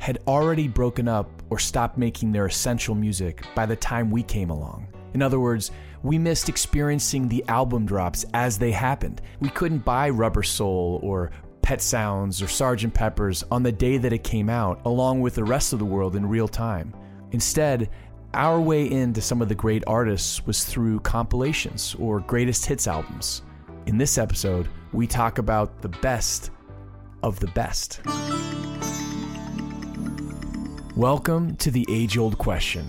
had already broken up or stopped making their essential music by the time we came along. In other words, we missed experiencing the album drops as they happened. We couldn't buy Rubber Soul or Pet Sounds or Sgt. Pepper's on the day that it came out, along with the rest of the world in real time. Instead, our way into some of the great artists was through compilations or greatest hits albums. In this episode, we talk about the best of the best. Welcome to the age old question.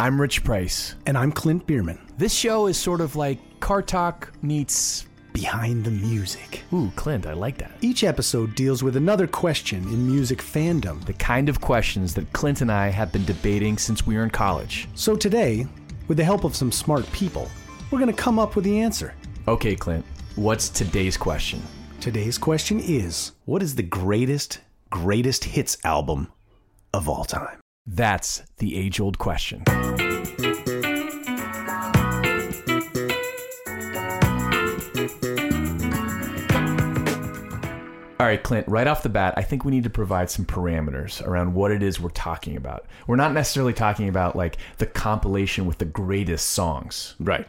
I'm Rich Price. And I'm Clint Bierman. This show is sort of like Car Talk meets. Behind the music. Ooh, Clint, I like that. Each episode deals with another question in music fandom. The kind of questions that Clint and I have been debating since we were in college. So today, with the help of some smart people, we're going to come up with the answer. Okay, Clint, what's today's question? Today's question is What is the greatest, greatest hits album of all time? That's the age old question. All right, Clint, right off the bat, I think we need to provide some parameters around what it is we're talking about. We're not necessarily talking about like the compilation with the greatest songs. Right.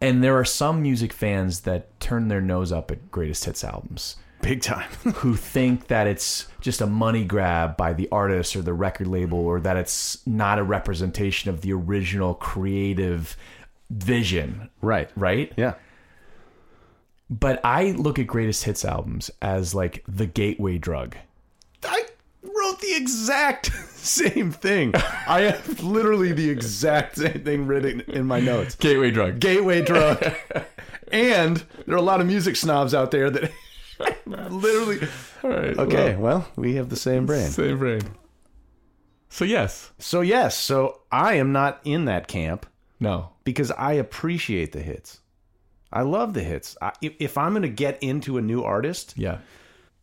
And there are some music fans that turn their nose up at greatest hits albums Big time. who think that it's just a money grab by the artist or the record label or that it's not a representation of the original creative vision, right. right? Yeah. But I look at greatest hits albums as like the gateway drug. I wrote the exact same thing. I have literally the exact same thing written in my notes. Gateway drug. Gateway drug. and there are a lot of music snobs out there that literally. All right. Okay, well, we have the same brain. Same brain. So yes. So, yes, so I am not in that camp No. because I appreciate the hits. I love the hits. I, if, if I'm going to get into a new artist, Yeah.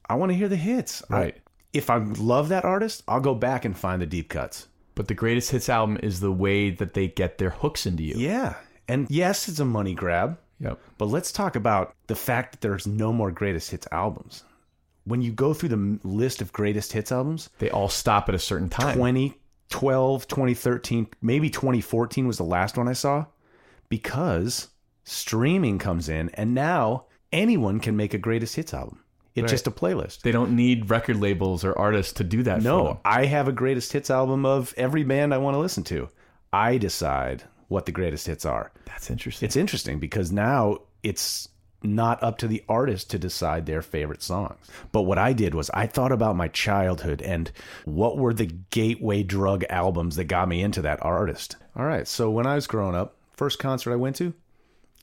I want to hear the hits. I- Right. if I love that artist, I'll go back and find the deep cuts. But the greatest hits album is the way that they get their hooks into you. Yeah. And yes, it's a money grab, Yep. but let's talk about the fact that there's no more greatest hits albums. When you go through the list of greatest hits albums, They all stop at a certain time. 2012, 2013, maybe 2014 was the last one I saw because streaming comes in and now anyone can make a greatest hits album. It's Right. just a playlist. They don't need record labels or artists to do that for No. I have a greatest hits album of every band I want to listen to. I decide what the greatest hits are. That's interesting. It's interesting because now it's not up to the artist to decide their favorite songs. But what I did was I thought about my childhood and what were the gateway drug albums that got me into that artist. All right, so when I was growing up, first concert I went to,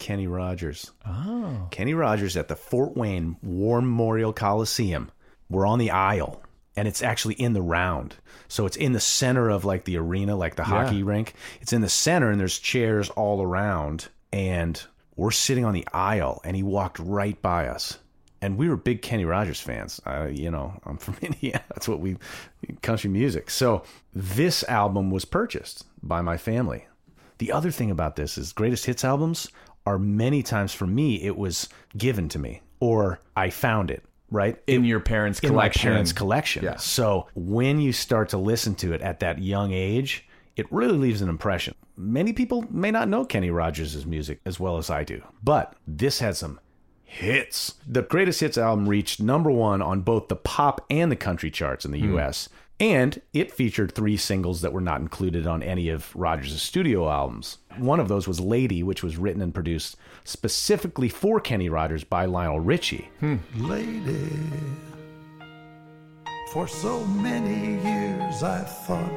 Kenny Rogers. oh. Kenny Rogers at the Fort Wayne War Memorial Coliseum. We're on the aisle, and it's actually in the round. So it's in the center of like the arena, like the hockey rink. It's in the center, and there's chairs all around. And we're sitting on the aisle, and he walked right by us. And we were big Kenny Rogers fans. Uh, you know, I'm from Indiana. That's what we country music. So this album was purchased by my family. The other thing about this is greatest hits albums are many times for me it was given to me or I found it, right? In your parents' in collection. my parents' collection. Yeah. So when you start to listen to it at that young age, it really leaves an impression. Many people may not know Kenny Rogers' music as well as I do, but this had some hits. The greatest hits album reached number one on both the pop and the country charts in the hmm. US. And it featured three singles that were not included on any of Rogers' studio albums. One of those was Lady, which was written and produced specifically for Kenny Rogers by Lionel Richie. Hmm. lady. For so many years I thought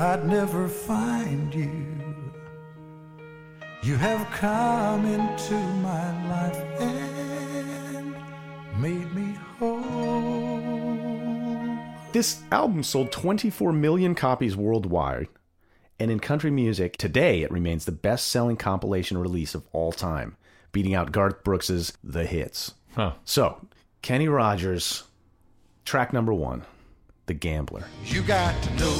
I'd never find you. You have come into my life and made me whole. This album sold 24 million copies worldwide, and in country music, today it remains the best selling compilation release of all time, beating out Garth Brooks's The Hits. Huh. So, Kenny Rogers, track number one, The Gambler. You got to know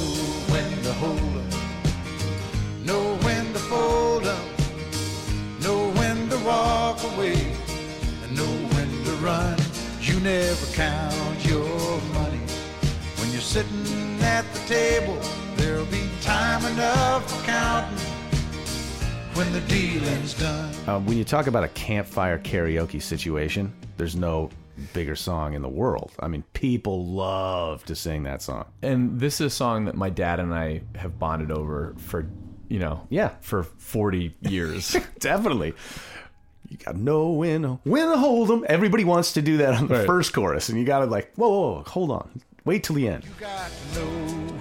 when to hold up, know when to fold up, know when to walk away, and know when to run. You never count sitting at the table, there'll be time enough for counting when the dealing's done. Uh, when you talk about a campfire karaoke situation, there's no bigger song in the world. I mean, people love to sing that song. And this is a song that my dad and I have bonded over for, you know, Yeah. for 40 years. Definitely. You got no win, win to, hold them. Everybody wants to do that on the Right. first chorus, and you got to like, whoa, whoa, whoa, hold on, wait till the end. You got to know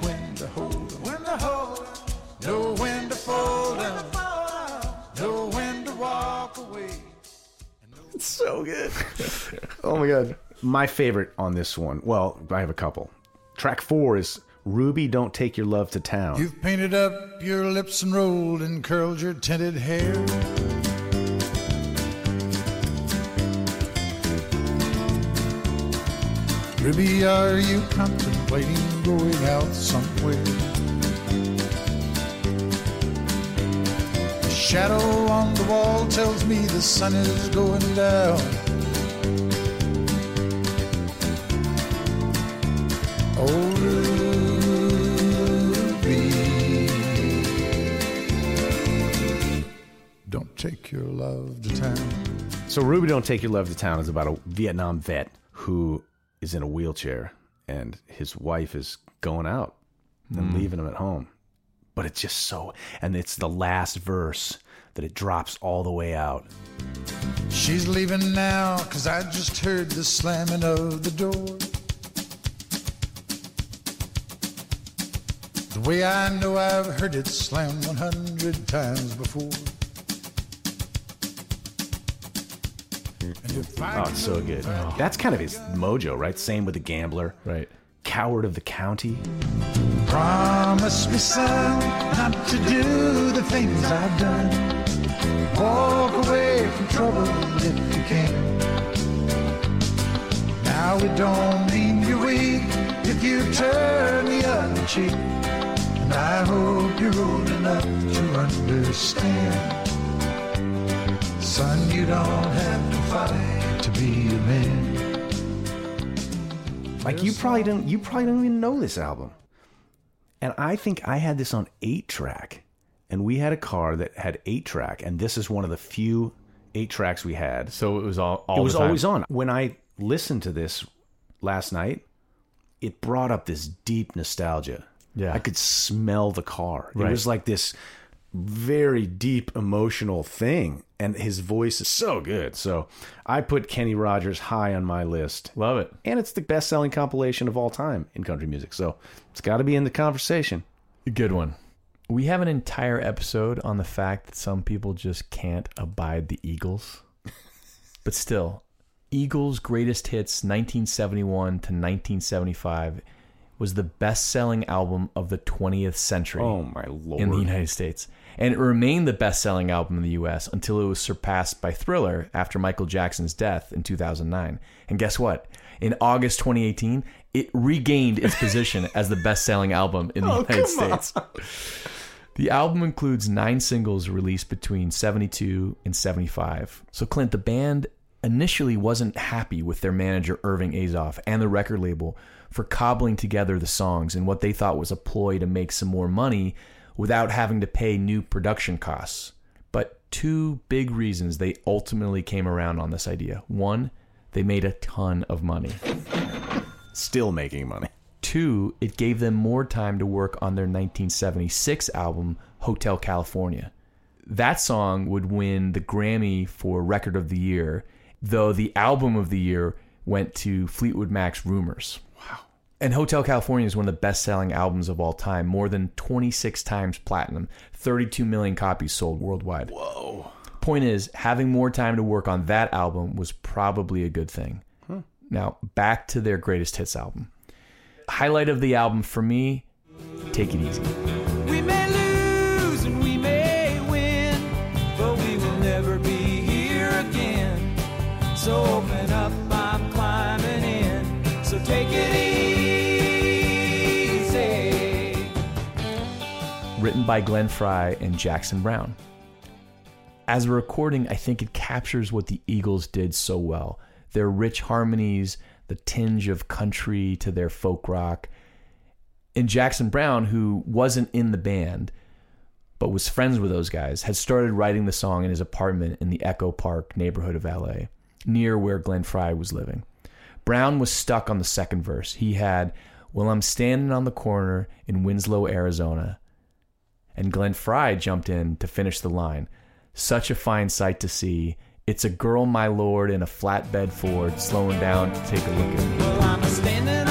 when to hold 'em, when to hold 'em, know when to fold 'em, know when to walk away. It's so good. oh my god. My favorite on this one. Well, I have a couple. Track four is Ruby, Don't Take Your Love to Town. You've painted up your lips and rolled and curled your tinted hair. Ruby, are you contemplating going out somewhere? The shadow on the wall tells me the sun is going down. Oh, Ruby, don't take your love to town. So Ruby Don't Take Your Love to Town is about a Vietnam vet who is in a wheelchair and his wife is going out and hmm. leaving him at home. But it's just so and it's the last verse that it drops all the way out. She's leaving now, cause I just heard the slamming of the door. The way I know I've heard it slam 100 times before. Oh, it's so good. Oh. That's kind of his mojo, right? Same with the gambler. right. Coward of the County. Promise me, son, not to do the things I've done. Walk away from trouble if you can. Now it don't mean you're weak if you turn the other cheek. And I hope you're old enough to understand. Son, you don't have to fight to be a man. Like you probably don't you probably don't even know this album. And I think I had this on 8 track. And we had a car that had 8 track and this is one of the few 8 tracks we had. So it was all, all it was the time. always on. When I listened to this last night, it brought up this deep nostalgia. Yeah. I could smell the car. It was like this very deep emotional thing. And his voice is so good. So I put Kenny Rogers high on my list. Love it. And it's the best selling compilation of all time in country music. So it's got to be in the conversation. Good one. We have an entire episode on the fact that some people just can't abide the Eagles. but still, Eagles' greatest hits 1971 to 1975 was the best-selling album of the 20th century Oh, my Lord. in the United States. And it remained the best-selling album in the US until it was surpassed by Thriller after Michael Jackson's death in 2009. And guess what? In August 2018, it regained its position as the best-selling album in the oh, United States. The album includes nine singles released between 72 and 75. So, Clint, the band initially wasn't happy with their manager, Irving Azoff, and the record label for cobbling together the songs in what they thought was a ploy to make some more money without having to pay new production costs. But two big reasons they ultimately came around on this idea. One, they made a ton of money. Still making money. Two, it gave them more time to work on their 1976 album, Hotel California. That song would win the Grammy for Record of the Year, though the Album of the Year went to Fleetwood Mac's Rumors. And Hotel California is one of the best selling albums of all time, more than 26 times platinum, 32 million copies sold worldwide. Whoa. Point is, having more time to work on that album was probably a good thing. Now, back to their greatest hits album. Highlight of the album for me, Take It Easy. Written by Glenn Frey and Jackson Browne. As a recording, I think it captures what the Eagles did so well their rich harmonies, the tinge of country to their folk rock. And Jackson Browne, who wasn't in the band, but was friends with those guys, had started writing the song in his apartment in the Echo Park neighborhood of LA, near where Glenn Frey was living. Browne was stuck on the second verse. He had, Well, I'm standing on the corner in Winslow, Arizona. And Glenn Frey jumped in to finish the line. Such a fine sight to see. It's a girl, my lord, in a flatbed Ford, slowing down to take a look at me. Well,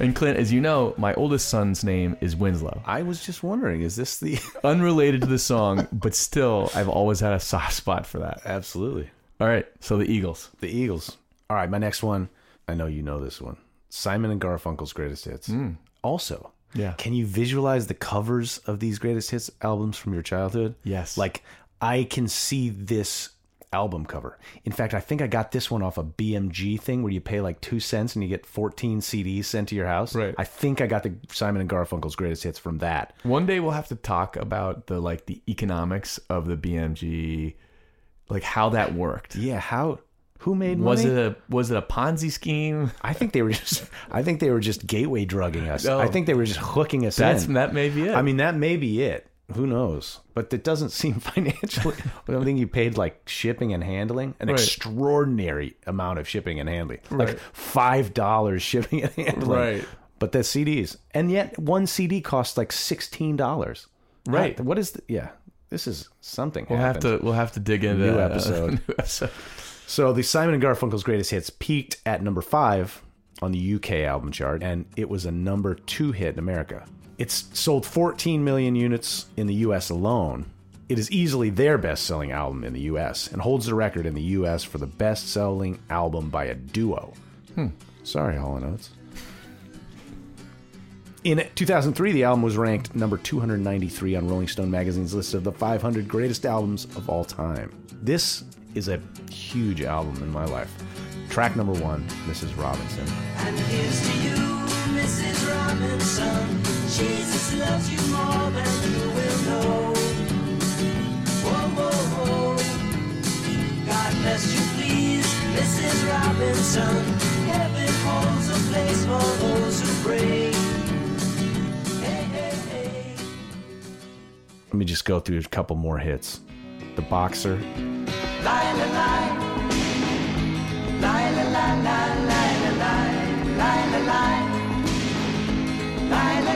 And Clint, as you know, my oldest son's name is Winslow. I was just wondering, is this the Unrelated to the song, but still, I've always had a soft spot for that. Absolutely. All right, so the Eagles. The Eagles. All right, my next one. I know you know this one. Simon and Garfunkel's greatest hits. Hmm. Also, Yeah. Can you visualize the covers of these greatest hits albums from your childhood? Yes. Like I can see this album cover. In fact, I think I got this one off a BMG thing where you pay like two cents and you get 14 CDs sent to your house. Right. I think I got the Simon and Garfunkel's greatest hits from that. One day we'll have to talk about the like the economics of the BMG, like how that worked. Yeah. How? Who made money? Was it a was it a Ponzi scheme? I think they were just. I think they were just gateway drugging us. No. I think they were just hooking us That's in. that may be it. I mean, that may be it. Who knows? But it doesn't seem financially. I don't think you paid like shipping and handling, an Right. extraordinary amount of shipping and handling, like five dollars shipping and handling. Right. But the CDs, and yet one CD costs like sixteen dollars. Right. What is? The, yeah. This is something. we'll have to we'll have to dig into New uh, episode. new episode. So the Simon and Garfunkel's greatest hits peaked at number five on the UK album chart, and it was a number two hit in America. It's sold 14 million units in the US alone. It is easily their best selling album in the US and holds the record in the US for the best selling album by a duo. Hmm. Sorry, Hall & Oates. In 2003, the album was ranked number 293 on Rolling Stone magazine's list of the 500 greatest albums of all time. This is a huge album in my life. Track number one, Mrs. Robinson. And here's to you, Mrs. Robinson. Jesus loves you more than you will know. Whoa, whoa, whoa. God bless you, please, Mrs. Robinson. Heaven holds a place for those who pray. Hey, hey, hey. Let me just go through a couple more hits. The Boxer, Lie, lie. Lie, lie, lie. Lie, lie. Lie.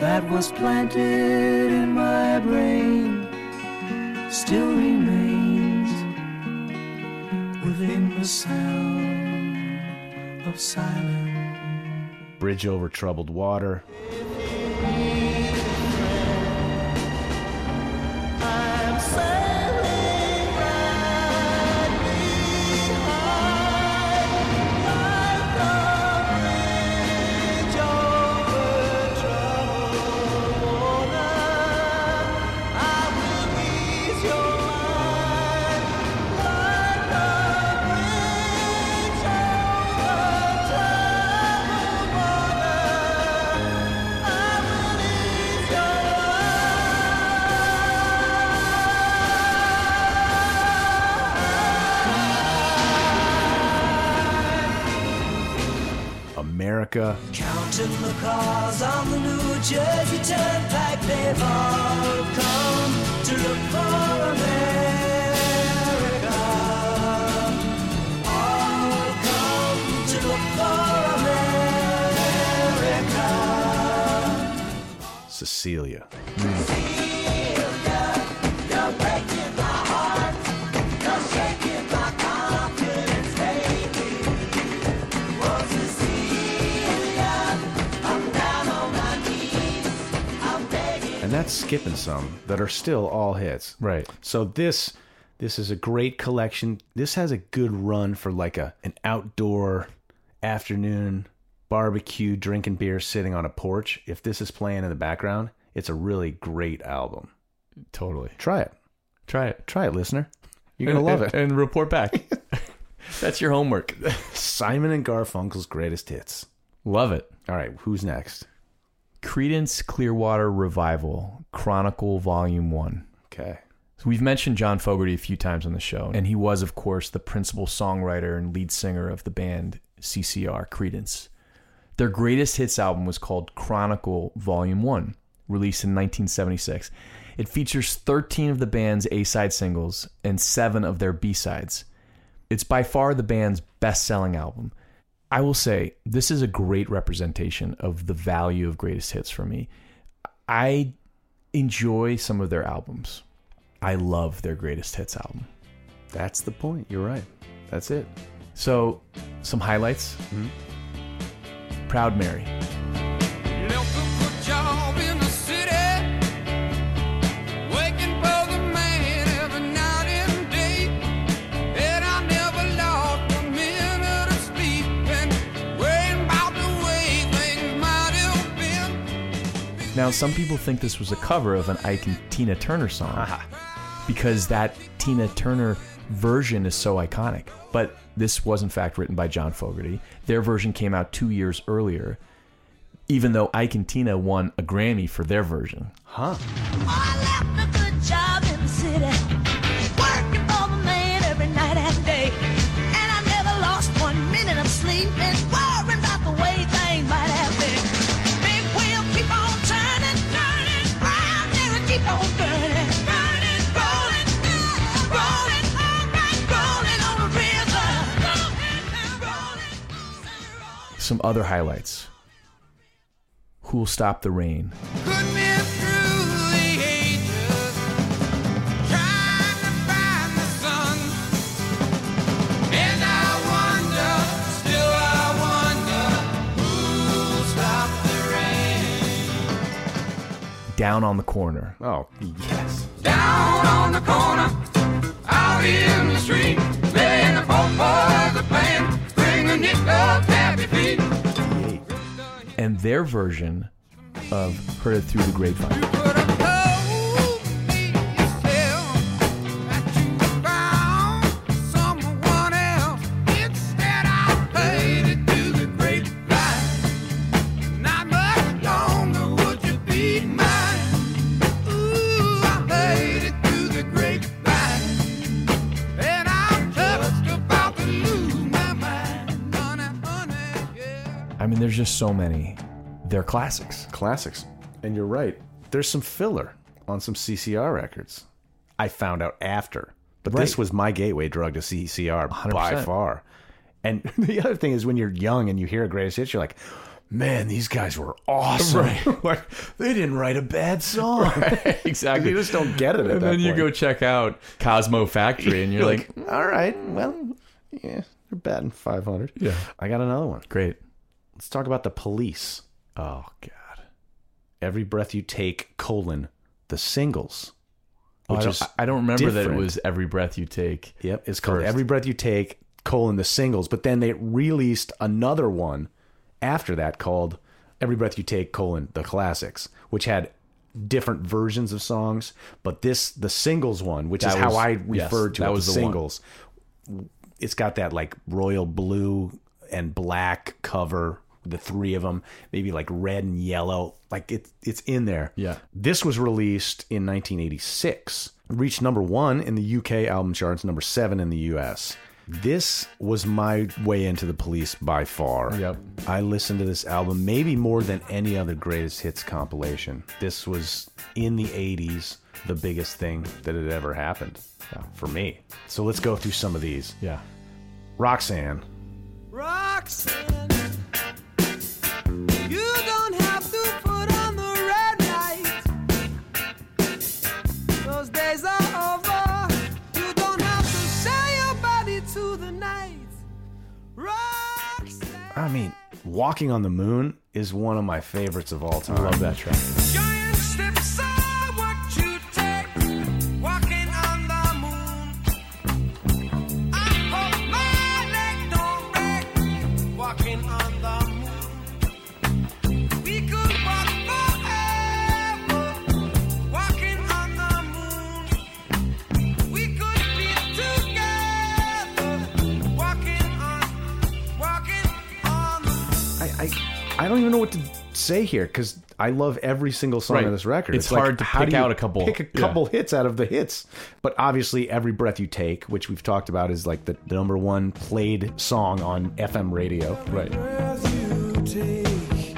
that was planted in my brain still remains within the sound of silence. Bridge Over Troubled Water, America. Counting the cars on the New Jersey Turnpike, they've all come to look for America. All come to look for America. Cecilia. You're skipping some that are still all hits. Right. So this this is a great collection. This has a good run for like a an outdoor afternoon barbecue, drinking beer, sitting on a porch. If this is playing in the background, it's a really great album. Totally. Try it. Try it. Try it, listener. You're gonna love it. And report back. That's your homework. Simon and Garfunkel's greatest hits. Love it. All right, who's next? Creedence Clearwater Revival, Chronicle Volume 1. Okay. So we've mentioned John Fogerty a few times on the show, and he was, of course, the principal songwriter and lead singer of the band CCR, Creedence. Their greatest hits album was called Chronicle Volume 1, released in 1976. It features 13 of the band's A side singles and 7 of their B sides. It's by far the band's best selling album. I will say, this is a great representation of the value of greatest hits for me. I enjoy some of their albums. I love their greatest hits album. That's the point. You're right. That's it. So, some highlights. Mm-hmm. Proud Mary. Now, some people think this was a cover of an Ike and Tina Turner song because that Tina Turner version is so iconic. But this was, in fact, written by John Fogerty. Their version came out two years earlier, even though Ike and Tina won a Grammy for their version. Huh. Some other highlights Who'll Stop the Rain? Put me through the ages, trying to find the sun. And I wonder, still I wonder, who'll stop the rain? Down on the Corner. Oh, yes. Down on the corner, out in the street, laying the folk their version of Heard It Through the Grapevine. But I told me yourself that you found someone else. Instead, I played it to the grapevine. Not much longer would you be mine. Ooh, I played it to the grapevine. And I'm just about to lose my mind. Honey, honey, yeah. I mean, there's just so many. They're classics. Classics. And you're right. There's some filler on some CCR records. I found out after. But this was my gateway drug to CCR by 100%. far. And the other thing is when you're young and you hear a greatest hits, you're like, man, these guys were awesome. like, they didn't write a bad song. exactly. You just don't get it at and then you go check out Cosmo Factory, and you're, You're like, like, all right, well, yeah, they're batting 500. Yeah. I got another one. great. Let's talk about the police. Oh God. Every breath you take, colon, the singles. Oh, I, don't, I don't remember that it different. was every breath you take. Yep, it's called First. Every Breath You Take, colon, the singles. But then they released another one after that called Every Breath You Take, colon, the classics, which had different versions of songs. But this, the singles one, which That is how was- I yes, referred to that it, was the the one. singles. It's got that like royal blue and black cover, the three of them, maybe like red and yellow. Like it's it's in there. Yeah. This was released in 1986. Reached number one in the UK album charts, number seven in the US. This was my way into the police by far. Yep. I listened to this album maybe more than any other greatest hits compilation. This was in the 80s the biggest thing that had ever happened for me. So let's go through some of these. Yeah. Roxanne. Roxanne, Walking on the Moon is one of my favorites of all time. I Love that track. Even know what to say here because I love every single song Right. on this record. It's hard to how pick out a couple. Pick a Yeah. couple hits out of the hits, but obviously, "Every Breath You Take," which we've talked about, is like the, the number one played song on FM radio. Right. breath you take,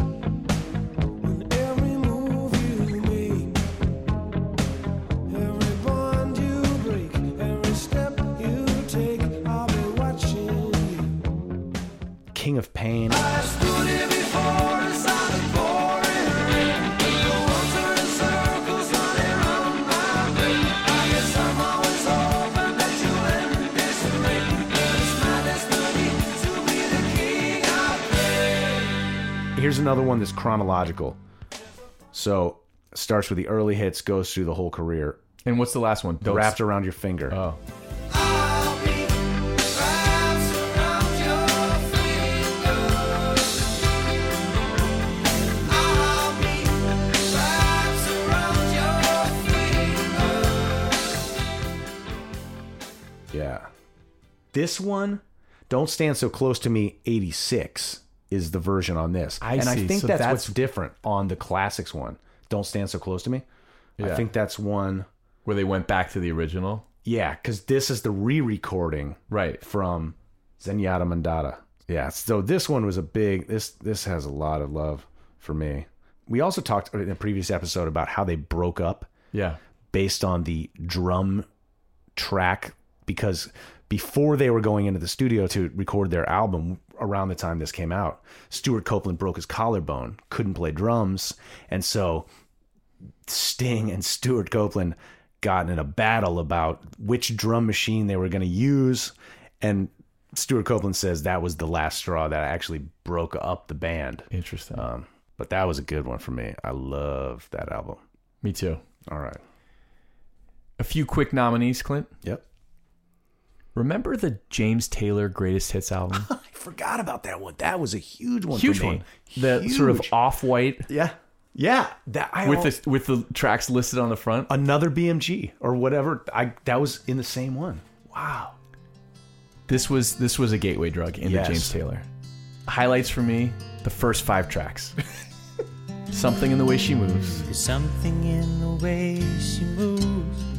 Here's another one that's chronological. So starts with the early hits, goes through the whole career. And what's the last one? Don't Wrapped around your finger. Oh. I'll be wrapped around your fingers. I'll be wrapped around your fingers. Yeah. This one, Don't Stand So Close to Me 86 is the version on this. I and I see. think So that's, that's- what's different on the classics one. Don't Stand So Close to Me. I think that's one. Where they went back to the original. Yeah, because this is the re-recording Right. from Zenyatta Mondatta. Yeah, so this one was a big. This this has a lot of love for me. We also talked in a previous episode about how they broke up Yeah. based on the drum track because before they were going into the studio to record their album around the time this came out Stewart Copeland broke his collarbone couldn't play drums and so Sting and Stewart Copeland got in a battle about which drum machine they were going to use and Stewart Copeland says that was the last straw that actually broke up the band Interesting. um, but that was a good one for me I love that album Me too. all right A few quick nominees, Clint. yep Remember the James Taylor Greatest Hits album? I forgot about that one. That was a huge one. Huge for me. one. The sort of off white yeah, yeah. That I with al- the with the tracks listed on the front. another BMG or whatever. I that was in the same one. Wow. This was this was a gateway drug into Yes. James Taylor. Highlights for me: the first five tracks. Something in the way she moves. There's something in the way she moves, or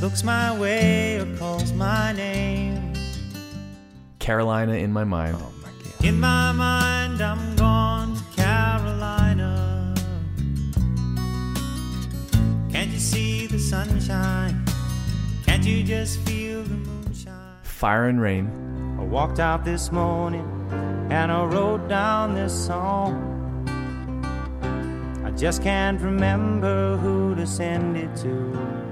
looks my way, or calls my name. Carolina in my mind. Oh my god. In my mind, I'm gone to Carolina. Can't you see the sunshine? Can't you just feel the moonshine? Fire and Rain. I walked out this morning and I wrote down this song. I just can't remember who to send it to.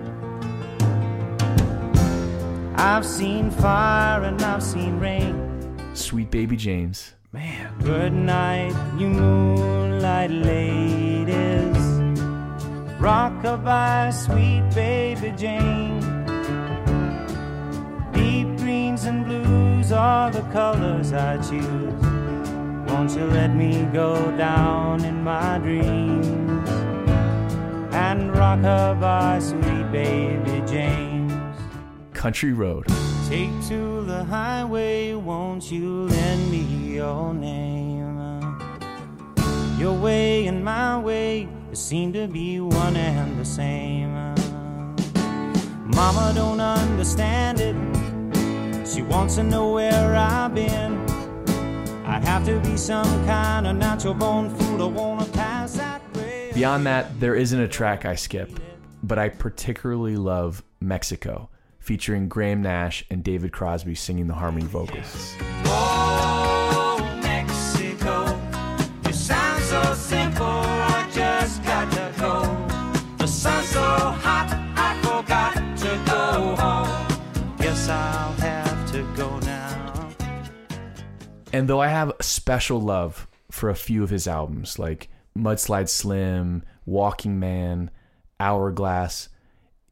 I've seen fire and I've seen rain. Sweet Baby James. Man. Good night, you moonlight ladies. Rockabye, sweet baby Jane. Deep greens and blues are the colors I choose. Won't you let me go down in my dreams and rock her by sweet baby James? Country Road. Take to the highway, won't you lend me your name? Your way and my way seem to be one and the same. Mama don't understand it. She wants to know where I've been. I'd have to be some kind of natural born fool to wanna pass that way. Beyond that, there isn't a track I skip, but I particularly love Mexico, featuring Graham Nash and David Crosby singing the harmony vocals. Oh, Mexico, you sound so simple. I just got to go. The sun's so hot, I forgot to go home. Guess I'll have to go now. And though I have a special love for a few of his albums, like Mudslide Slim, Walking Man, Hourglass,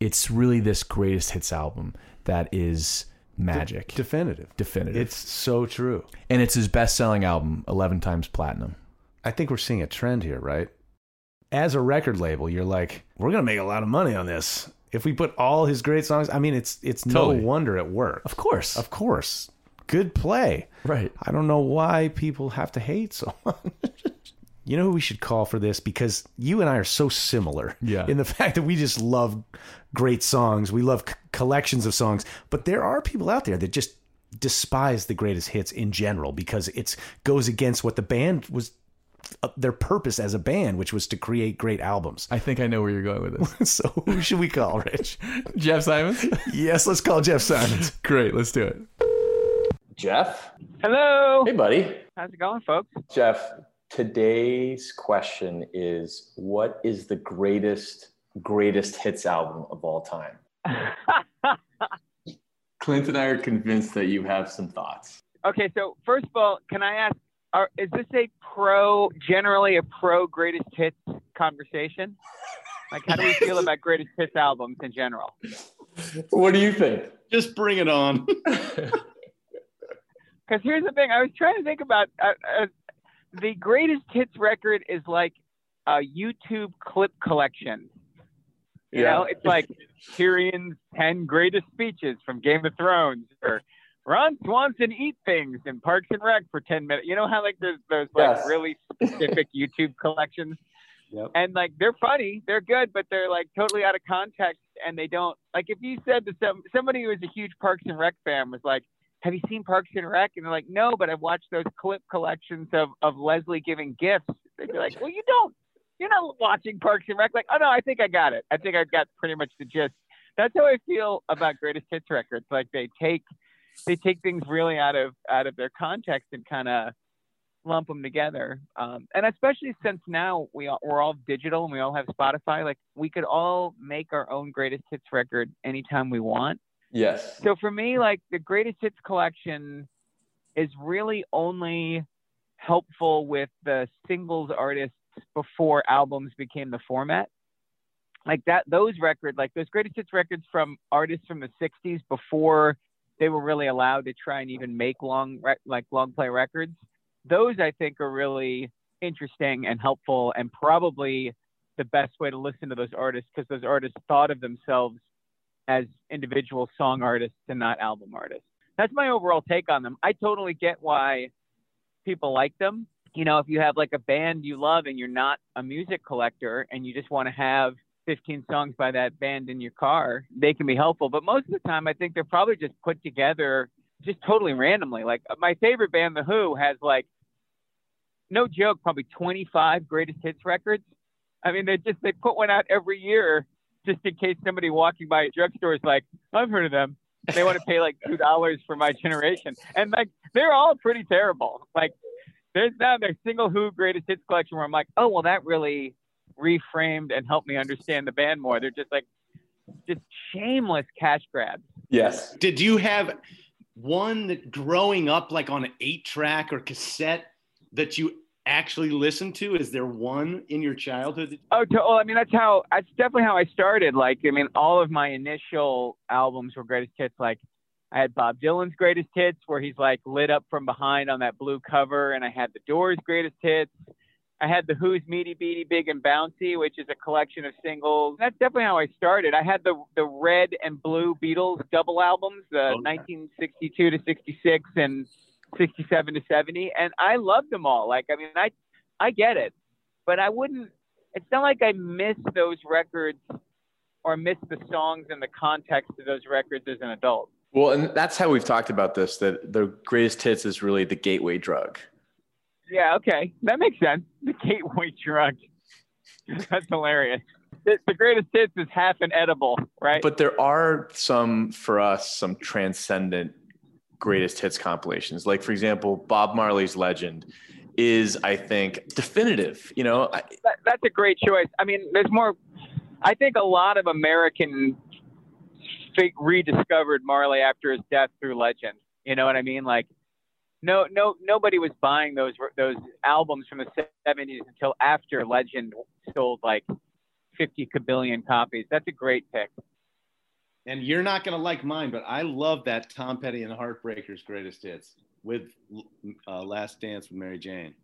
it's really this greatest hits album that is magic. Definitive. Definitive. It's so true. and it's his best selling album, 11 times platinum. I think we're seeing a trend here, right? As a record label, you're like, we're gonna make a lot of money on this. If we put all his great songs, I mean, it's it's Totally. no wonder it worked. Of course. Of course, good play. Right. I don't know why people have to hate so much. You know who we should call for this because you and I are so similar. Yeah. In the fact that we just love great songs, we love c- collections of songs, but there are people out there that just despise the greatest hits in general because it goes against what the band was uh, their purpose as a band, which was to create great albums. I think I know where you're going with this. so who should we call, Rich? Jeff Simons? yes, let's call Jeff Simons. Great, let's do it. Jeff? Hello. Hey, buddy. How's it going, folks? Jeff, today's question is what is the greatest, greatest hits album of all time? Clint and I are convinced that you have some thoughts. okay, so first of all, can I ask, are, is this a pro, generally a pro greatest hits conversation? Like, how do we feel about greatest hits albums in general? What do you think? Just bring it on. Because here's the thing, I was trying to think about uh, uh, the greatest hits record is like a YouTube clip collection. You Yeah. know, it's like Tyrion's 10 greatest speeches from Game of Thrones or Ron Swanson eat things in Parks and Rec for 10 minutes. You know how like there's those like Yes. really specific YouTube collections? Yep. And like they're funny, they're good, but they're like totally out of context and they don't like if you said to some somebody who is a huge Parks and Rec fan was like, Have you seen Parks and Rec? And they're like, No, but I've watched those clip collections of, of Leslie giving gifts. They'd be like, Well you don't you're not watching Parks and Rec. Like, oh no, I think I got it. I think I got pretty much the gist. That's how I feel about greatest hits records. Like they take they take things really out of out of their context and kind of lump them together. Um, and especially since now we all, we're all digital and we all have Spotify, like we could all make our own greatest hits record anytime we want. Yes. So for me, like the greatest hits collection is really only helpful with the singles artists before albums became the format. Like that, those records, like those greatest hits records from artists from the '60s before they were really allowed to try and even make long, like long play records. Those I think are really interesting and helpful, and probably the best way to listen to those artists because those artists thought of themselves as individual song artists and not album artists. That's my overall take on them. I totally get why people like them. You know, if you have like a band you love and you're not a music collector and you just want to have 15 songs by that band in your car, they can be helpful. But most of the time, I think they're probably just put together just totally randomly. Like uh, my favorite band, The Who, has like, no joke, probably 25 greatest hits records. I mean, they just, they put one out every year just in case somebody walking by a drugstore is like, I've heard of them. They want to pay like two dollars for my generation, and like they're all pretty terrible. Like there's now their single Who greatest hits collection where I'm like, oh well, that really reframed and helped me understand the band more. They're just like just shameless cash grabs. Yes. Did you have one that growing up like on an eight track or cassette that you actually listen to? Is there one in your childhood? Oh, to, well, I mean, that's how, that's definitely how I started. Like, I mean, all of my initial albums were greatest hits. Like, I had Bob Dylan's greatest hits where he's like lit up from behind on that blue cover. And I had The Doors' greatest hits. I had The Who's Meaty Beady Big and Bouncy, which is a collection of singles. That's definitely how I started. I had the, the red and blue Beatles double albums, the Okay. 1962 to 66 and 67 to 70. And I loved them all. Like, I mean, I, I get it but I wouldn't. It's not like I miss those records or miss the songs and the context of those records as an adult. Well, and that's how we've talked about this that the greatest hits is really the gateway drug. Yeah, okay, that makes sense. The gateway drug. That's hilarious. The, the greatest hits is half an edible, right? But there are some, for us, some transcendent greatest hits compilations. Like, for example, Bob Marley's Legend is, I think, definitive. You know, I, that, that's a great choice. I mean, there's more. I think a lot of American rediscovered Marley after his death through Legend. You know what I mean? Like, no, no, nobody was buying those those albums from the '70s until after Legend sold like 50 kabillion copies. That's a great pick. And you're not going to like mine, but I love that Tom Petty and the Heartbreakers greatest hits with uh, Last Dance with Mary Jane.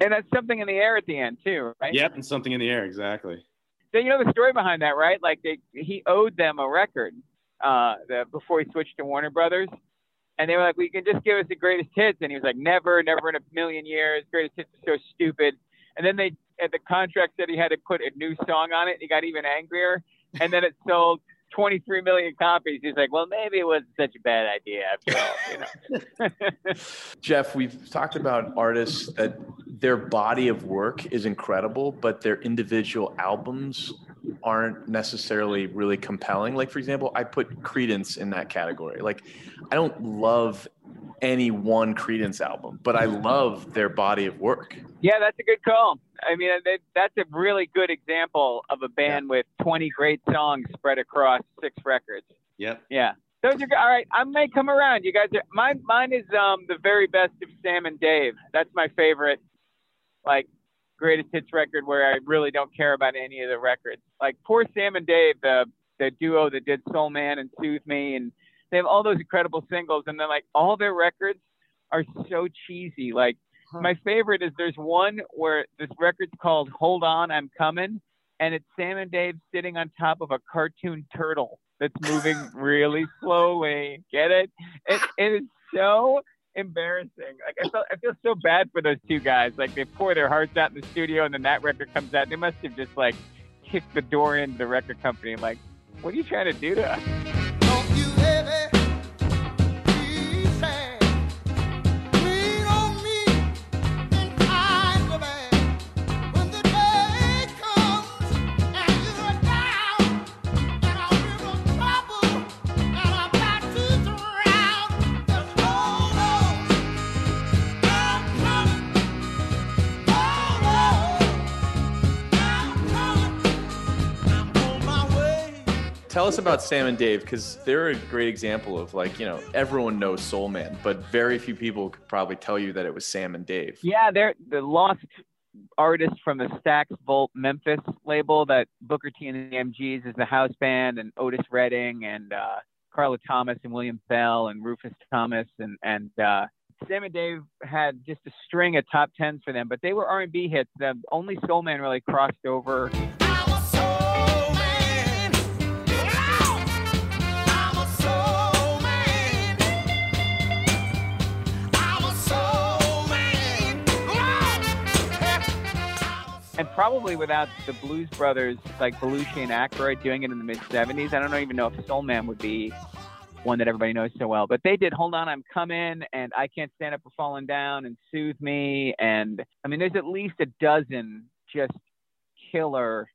And that's something in the air at the end too, right? Yep, and something in the air, exactly. So you know the story behind that, right? Like they, he owed them a record uh, the, before he switched to Warner Brothers, and they were like, "We can just give us the greatest hits," and he was like, "Never, never in a million years. Greatest hits are so stupid." And then they, and the contract said he had to put a new song on it. And he got even angrier, and then it sold 23 million copies. He's like, "Well, maybe it wasn't such a bad idea after all." You know. Jeff, we've talked about artists that their body of work is incredible, but their individual albums aren't necessarily really compelling. Like, for example, I put Creedence in that category. Like, I don't love any one Creedence album, but I love their body of work. Yeah, that's a good call. I mean, that, that's a really good example of a band with 20 great songs spread across six records. Yep. Yeah. Those are. All right. I may come around. You guys are mine. Mine is um the very best of Sam and Dave. That's my favorite, like greatest hits record where I really don't care about any of the records. Like poor Sam and Dave, the the duo that did Soul Man and Soothe Me, and they have all those incredible singles, and then like all their records are so cheesy. Like my favorite is there's one where this record's called Hold On, I'm Coming, and it's Sam and Dave sitting on top of a cartoon turtle that's moving really slowly. Get it? It, it is so embarrassing. Like I feel, I feel so bad for those two guys. Like they pour their hearts out in the studio, and then that record comes out. They must have just like kicked the door into the record company. Like, what are you trying to do to us? Tell us about Sam and Dave because they're a great example of like, you know, everyone knows Soul Man, but very few people could probably tell you that it was Sam and Dave. Yeah, they're the lost artist from the Stax Volt Memphis label that Booker T and the MGs is the house band, and Otis Redding and uh, Carla Thomas and William Bell and Rufus Thomas and and uh, Sam and Dave had just a string of top tens for them, but they were R&B hits. The only Soul Man really crossed over. And probably without the Blues Brothers like Belushi and Aykroyd doing it in the mid '70s, I don't even know if Soul Man would be one that everybody knows so well. But they did "Hold On, I'm Coming" and "I Can't Stand Up for Falling Down" and "Soothe Me," and I mean, there's at least a dozen just killer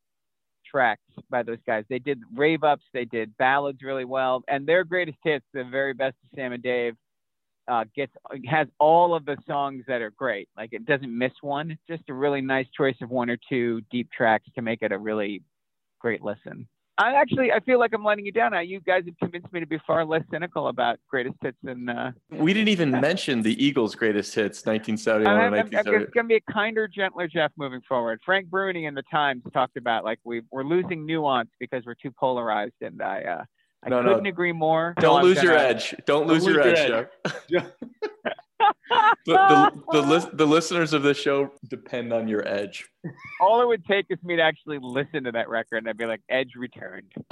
tracks by those guys. They did rave ups, they did ballads really well, and their greatest hits, the very best of Sam and Dave, uh, gets has all of the songs that are great. Like it doesn't miss one. It's just a really nice choice of one or two deep tracks to make it a really great listen. I actually I feel like I'm letting you down. Now you guys have convinced me to be far less cynical about greatest hits than. Uh, We didn't even mention the Eagles' greatest hits, 1971 I'm, and I'm, I'm, 1970. it's going to be a kinder, gentler Jeff moving forward. Frank Bruni in the Times talked about like we we're losing nuance because we're too polarized, and I uh, I No, no. couldn't agree more. Don't No, lose your gonna- edge. Don't lose your edge, Jeff. the, the, the, the listeners of this show depend on your edge. All it would take is me to actually listen to that record, and I'd be like, Edge returned.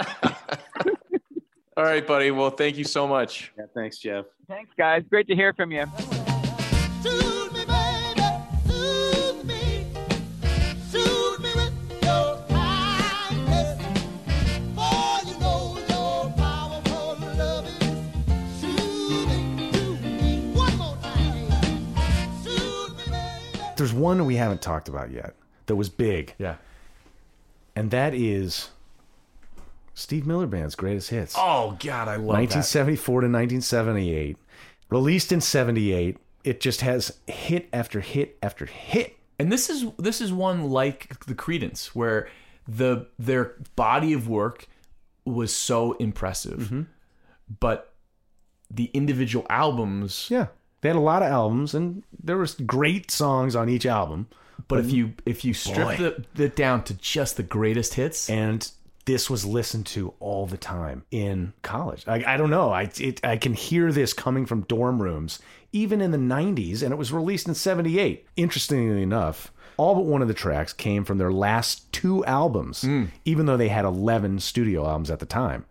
All right, buddy. Well, thank you so much. Yeah, thanks, Jeff. Thanks, guys. Great to hear from you. One we haven't talked about yet that was big, Yeah. and that is Steve Miller Band's greatest hits. Oh God, I love 1974 to 1978. Released in 78, it just has hit after hit after hit. And this is this is one like the Creedence, where the their body of work was so impressive, Mm-hmm. but the individual albums. Yeah. They had a lot of albums and there was great songs on each album. But if mm-hmm. you if you strip Boy. the, the down to just the greatest hits, and this was listened to all the time in college. I, I don't know. I it, I can hear this coming from dorm rooms, even in the '90s, and it was released in '78. Interestingly enough, all but one of the tracks came from their last two albums, hmm. even though they had 11 studio albums at the time.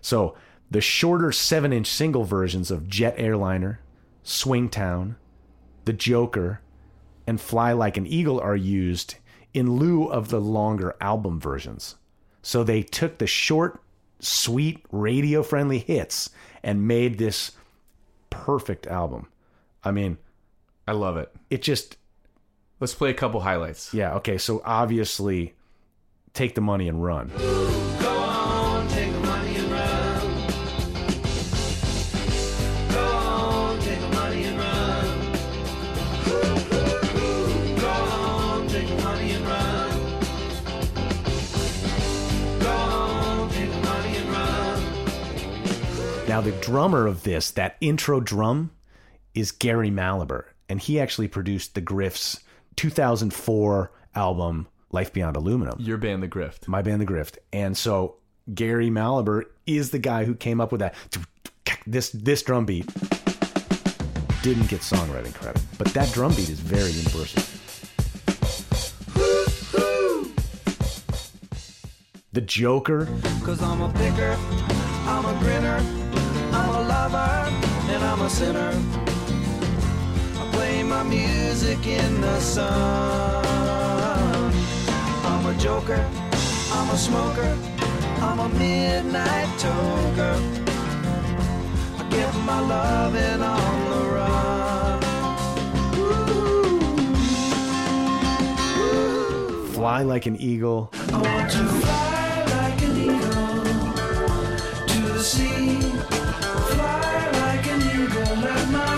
So the shorter seven-inch single versions of Jet Airliner, Swingtown, The Joker, and Fly Like an Eagle are used in lieu of the longer album versions. So they took the short, sweet, radio friendly hits and made this perfect album. I mean, I love it. it just, Let's play a couple highlights. yeah, okay. So obviously, take the money and run. Now, the drummer of this, that intro drum, is Gary Mallaber, and he actually produced the Grift's 2004 album, Life Beyond Aluminum. Your band, The Grift. my band the grift and so gary mallaber is the guy who came up with that this this drum beat didn't get songwriting credit but that drum beat is very impressive the joker Cause I'm a picker, I'm a grinner, I'm a lover, and I'm a sinner. I play my music in the sun. I'm a joker, I'm a smoker, I'm a midnight toker. I get my loving on the run. fly like an eagle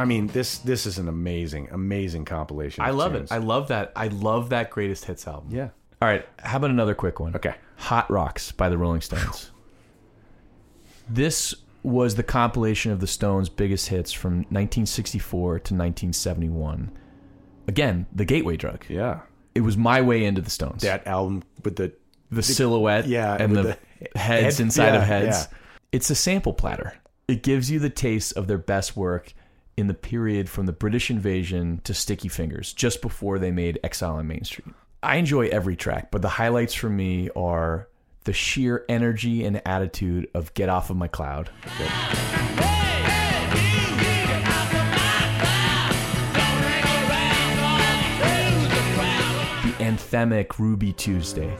i mean this this is an amazing amazing compilation I love tunes. it. I love that. I love that greatest hits album. yeah All right. How about another quick one? Okay. Hot Rocks by the Rolling Stones. this was the compilation of the Stones' biggest hits from 1964 to 1971. Again, the gateway drug. yeah It was my way into the Stones. that album with the the silhouette yeah, and the, the heads head- inside of heads. yeah. It's a sample platter. It gives you the taste of their best work in the period from the British invasion to Sticky Fingers, just before they made Exile on Main Street. I enjoy every track, but the highlights for me are the sheer energy and attitude of Get Off of My Cloud. The anthemic Ruby Tuesday.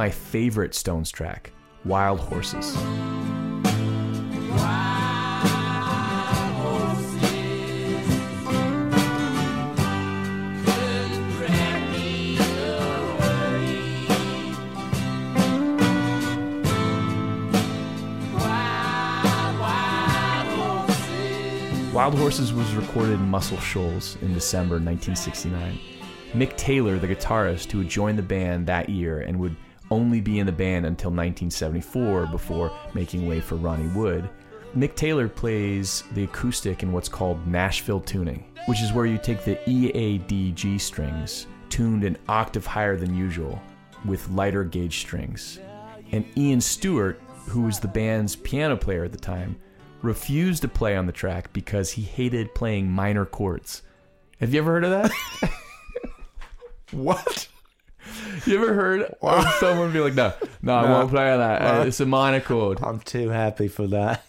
My favorite Stones track, Wild Horses. Wild Horses was recorded in Muscle Shoals in December 1969. Mick Taylor, the guitarist who had joined the band that year and would only be in the band until 1974 before making way for Ronnie Wood, Mick Taylor plays the acoustic in what's called Nashville tuning, which is where you take the E, A, D, G strings, tuned an octave higher than usual, with lighter gauge strings. And Ian Stewart, who was the band's piano player at the time, refused to play on the track because he hated playing minor chords. Have you ever heard of that? What? You ever heard of someone be like, no, no, I No. won't play on that. Uh? It's a minor chord. I'm too happy for that.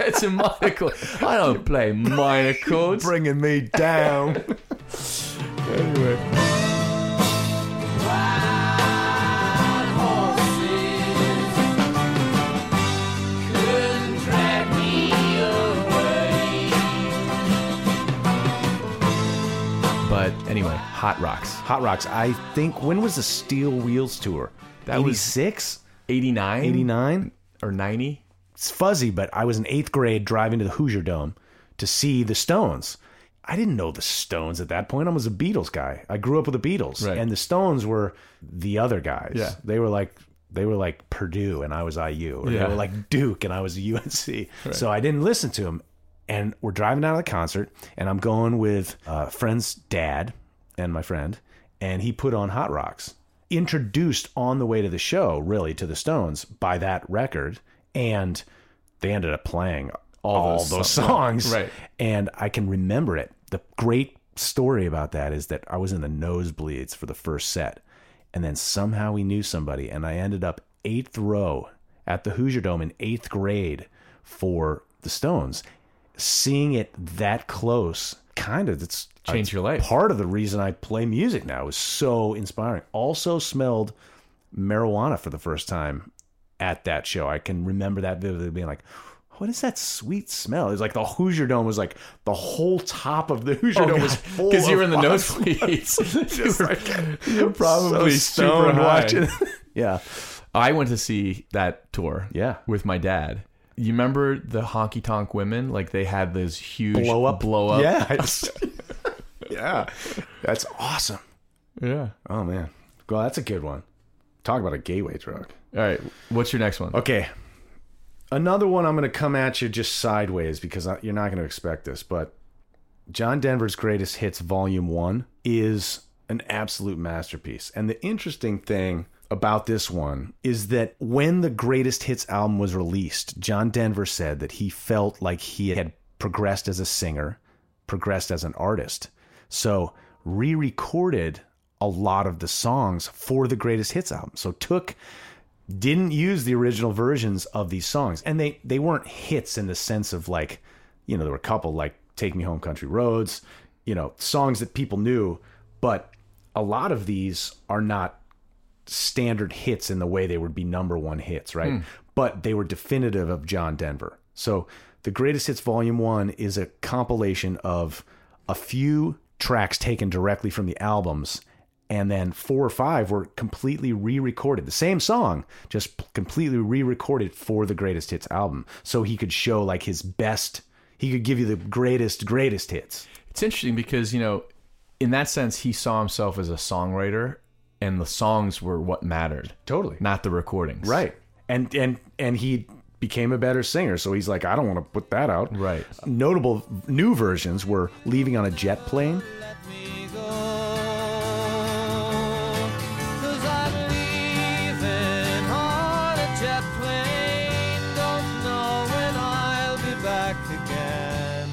it's a minor chord. I don't play minor chords. Bringing me down. anyway. But anyway, Hot Rocks. Hot Rocks. I think when was the Steel Wheels tour? That was 86? 89? 89? Or 90? It's fuzzy, but I was in eighth grade driving to the Hoosier Dome to see the Stones. I didn't know the Stones at that point. I was a Beatles guy. I grew up with the Beatles, Right. and the Stones were the other guys. Yeah. they were like they were like Purdue, and I was IU, or Yeah. they were like Duke, and I was UNC. Right. So I didn't listen to them. And we're driving down to the concert, and I'm going with a friend's dad and my friend, and he put on Hot Rocks. Introduced on the way to the show, really, to the Stones by that record, and they ended up playing all, All those, those songs. songs. Right. And I can remember it. The great story about that is that I was in the nosebleeds for the first set. And then somehow we knew somebody, and I ended up eighth row at the Hoosier Dome in eighth grade for the Stones. Seeing it that close, kind of, it's Changed your life. Part of the reason I play music now is so inspiring. Also smelled marijuana for the first time at that show. I can remember that vividly being like, what is that sweet smell? It was like the Hoosier Dome was like the whole top of the Hoosier oh, Dome was full Because Oh, you were in the nosebleeds. You were, like- you were probably so super stoned watching. yeah. I went to see that tour. Yeah. With my dad. You remember the honky tonk women? Like they had those huge Blow up. blow up. Yeah. yeah. That's awesome. yeah. Oh man. Well, that's a good one. Talk about a gateway drug. All right. What's your next one? Okay. Another one I'm going to come at you just sideways because I, you're not going to expect this, but John Denver's Greatest Hits Volume 1 is an absolute masterpiece. And the interesting thing about this one is that when the Greatest Hits album was released, John Denver said that he felt like he had progressed as a singer, progressed as an artist. So, re recorded a lot of the songs for the Greatest Hits album. So, took didn't use the original versions of these songs and they they weren't hits in the sense of like you know there were a couple like take me home country roads you know songs that people knew but a lot of these are not standard hits in the way they would be number one hits right? Hmm. but they were definitive of john denver. So the greatest hits volume one is a compilation of a few tracks taken directly from the albums and then four or five were completely re-recorded. The same song just completely re-recorded for the greatest hits album. So he could show like his best he could give you the greatest greatest hits. It's interesting because, you know, in that sense, he saw himself as a songwriter and the songs were what mattered. Totally. Not the recordings. right and and and he became a better singer so he's like i don't want to put that out Right. notable new versions were leaving on a jet plane Cause I'm leaving on a jet plane. Don't know when I'll be back again.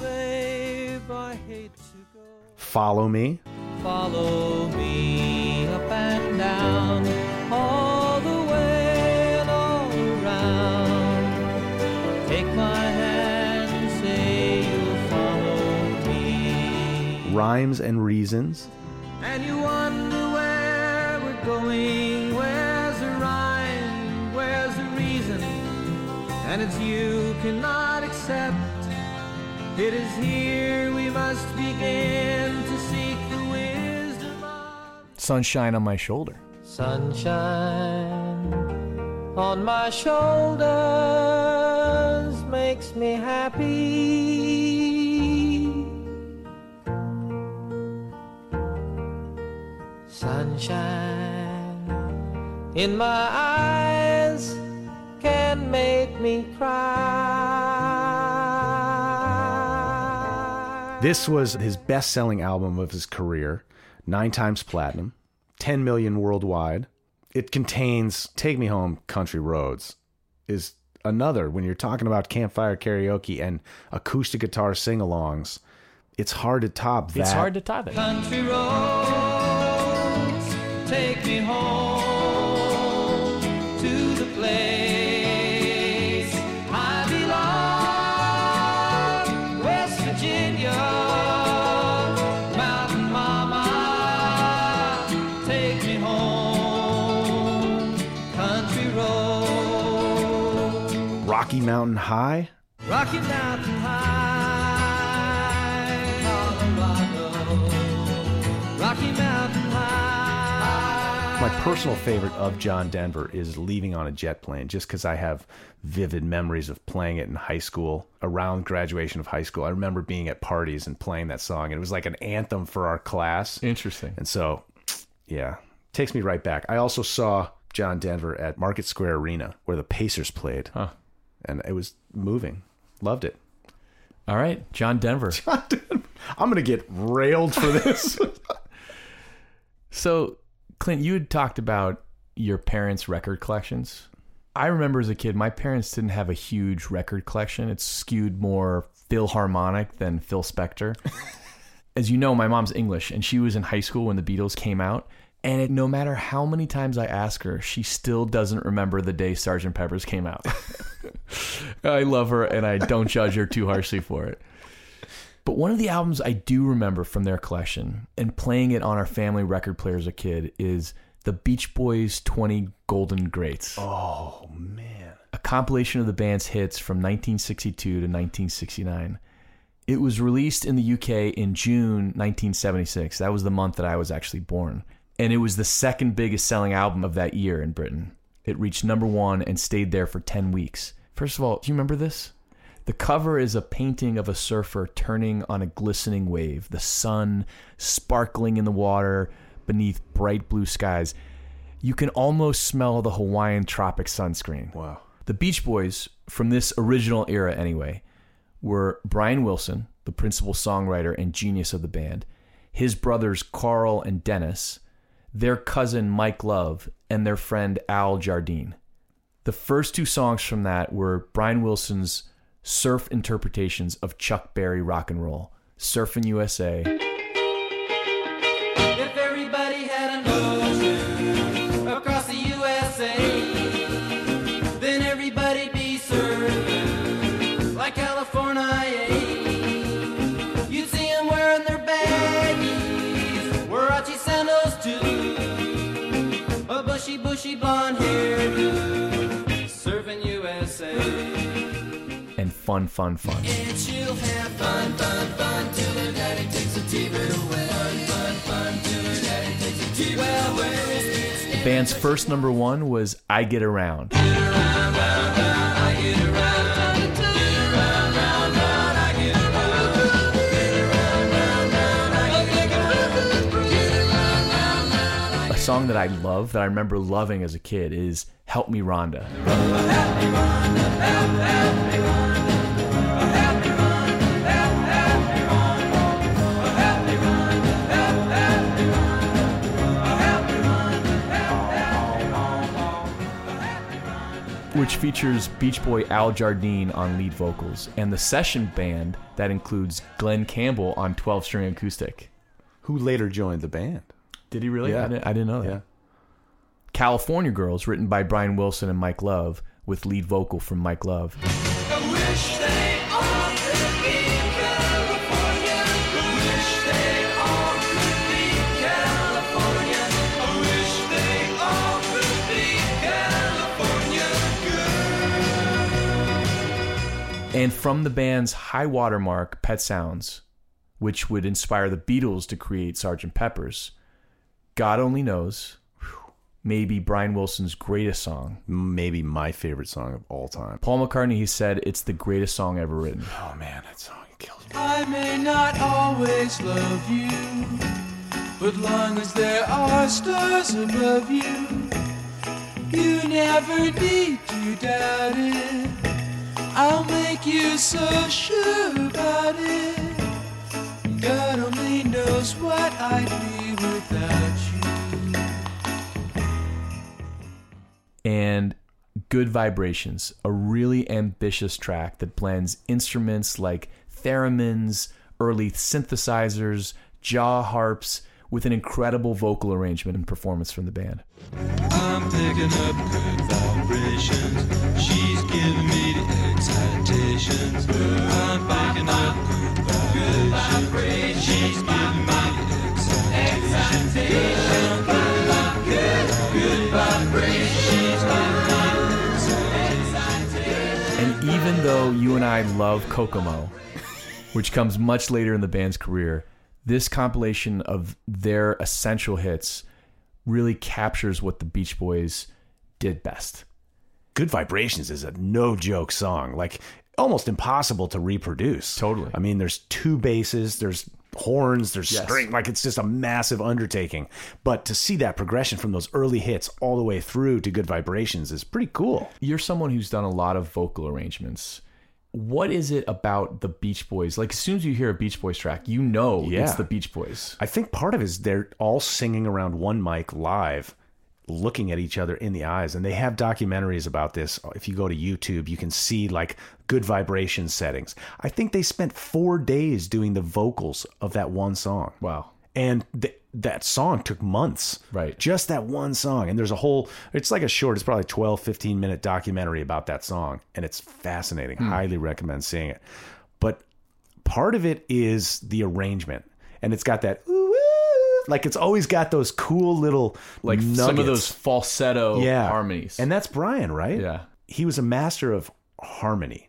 Babe, I hate to go. follow me Follow me up and down, all the way and all around. Take my hand, say you'll follow me. rhymes and reasons And you wonder where we're going, where's the rhyme, where's the reason? And it's you cannot accept. It is here we must begin to Sunshine on my shoulder. sunshine on my shoulders makes me happy. Sunshine in my eyes can make make me cry. This was his best selling album of his career, nine times platinum, 10 million worldwide. It contains Take Me Home Country Roads, is another when you're talking about campfire karaoke and acoustic guitar sing alongs. It's hard to top that. It's hard to top it. Country roads, take me home Mountain High. Rocky Mountain High, Colorado. Rocky Mountain High. My personal favorite of John Denver is Leaving on a Jet Plane, just because I have vivid memories of playing it in high school, around graduation of high school. I remember being at parties and playing that song, and it was like an anthem for our class. Interesting. And so, yeah, takes me right back. I also saw John Denver at Market Square Arena, where the Pacers played, Huh. And it was moving. Loved it. All right, John Denver. I'm gonna get railed for this. So, Clint, you had talked about your parents' record collections. I remember as a kid, my parents didn't have a huge record collection. It's skewed more Philharmonic than Phil Spector. as you know, my mom's English, and she was in high school when the Beatles came out. And it, no matter how many times I ask her, she still doesn't remember the day Sergeant Pepper's came out. I love her, and I don't judge her too harshly for it. But one of the albums I do remember from their collection and playing it on our family record player as a kid is the Beach Boys 20 Golden Greats. Oh, man. A compilation of the band's hits from 1962 to 1969. It was released in the UK in June 1976. That was the month that I was actually born. And it was the second biggest selling album of that year in Britain. It reached number one and stayed there for 10 weeks. First of all, do you remember this? The cover is a painting of a surfer turning on a glistening wave, the sun sparkling in the water beneath bright blue skies. You can almost smell the Hawaiian tropic sunscreen. Wow. The Beach Boys, from this original era anyway, were Brian Wilson, the principal songwriter and genius of the band, his brothers Carl and Dennis, their cousin Mike Love, and their friend Al Jardine. The first two songs from that were Brian Wilson's surf interpretations of Chuck Berry rock and roll, Surfin' USA, Fun, Fun, Fun. The band's first number one was I Get Around. A song that I love, that I remember loving as a kid, is Help Me Rhonda. Which features Beach Boy Al Jardine on lead vocals and the session band that includes Glen Campbell on 12 string acoustic. Who later joined the band? Did he really? Yeah. I didn't, I didn't know that. Yeah. California Girls, written by Brian Wilson and Mike Love, with lead vocal from Mike Love. And from the band's high watermark, Pet Sounds, which would inspire the Beatles to create Sgt. Pepper's, God Only Knows, maybe Brian Wilson's greatest song. Maybe my favorite song of all time. Paul McCartney, he said it's the greatest song ever written. Oh man, that song kills me. I may not always love you, but long as there are stars above you, you never need to doubt it. Make you so sure about it. God only knows what I'd be without you. and Good Vibrations, a really ambitious track that blends instruments like theremins, early synthesizers, jaw harps, with an incredible vocal arrangement and performance from the band. I'm picking up good vibrations. She's giving me the excitations. I'm up. And even though you and I love Kokomo, which comes much later in the band's career, this compilation of their essential hits really captures what the Beach Boys did best. Good Vibrations is a no joke song, like almost impossible to reproduce. Totally. I mean, there's two basses, there's horns, there's Yes. string, like it's just a massive undertaking. But to see that progression from those early hits all the way through to Good Vibrations is pretty cool. You're someone who's done a lot of vocal arrangements. What is it about the Beach Boys? Like as soon as you hear a Beach Boys track, you know Yeah. it's the Beach Boys. I think part of it is they're all singing around one mic live, looking at each other in the eyes. And they have documentaries about this. If you go to YouTube, you can see like good vibration settings. I think they spent four days doing the vocals of that one song. Wow. And th- that song took months. Right. Just that one song. And there's a whole, it's like a short, it's probably 12, 15 minute documentary about that song. And it's fascinating. Hmm. Highly recommend seeing it. But part of it is the arrangement. And it's got that, like it's always got those cool little, Like some of those falsetto yeah. harmonies. And that's Brian, right? Yeah. He was a master of harmony.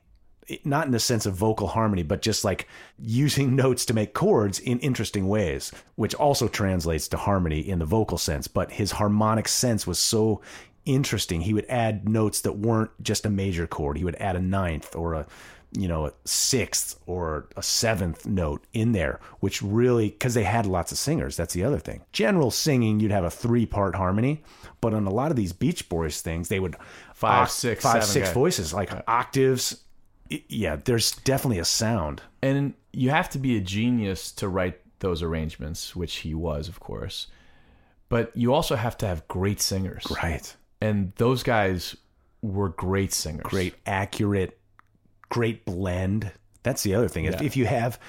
Not in the sense of vocal harmony, but just like using notes to make chords in interesting ways, which also translates to harmony in the vocal sense. But his harmonic sense was so interesting. He would add notes that weren't just a major chord. He would add a ninth or a, you know, a sixth or a seventh note in there, which really, because they had lots of singers. That's the other thing. General singing, you'd have a three part harmony. But on a lot of these Beach Boys things, they would Five, oct- six, five, seven six guy. voices, like octaves. Yeah, there's definitely a sound. And you have to be a genius to write those arrangements, which he was, of course. But you also have to have great singers. Right. And those guys were great singers. Great, accurate, great blend. That's the other thing. If, Yeah. if you have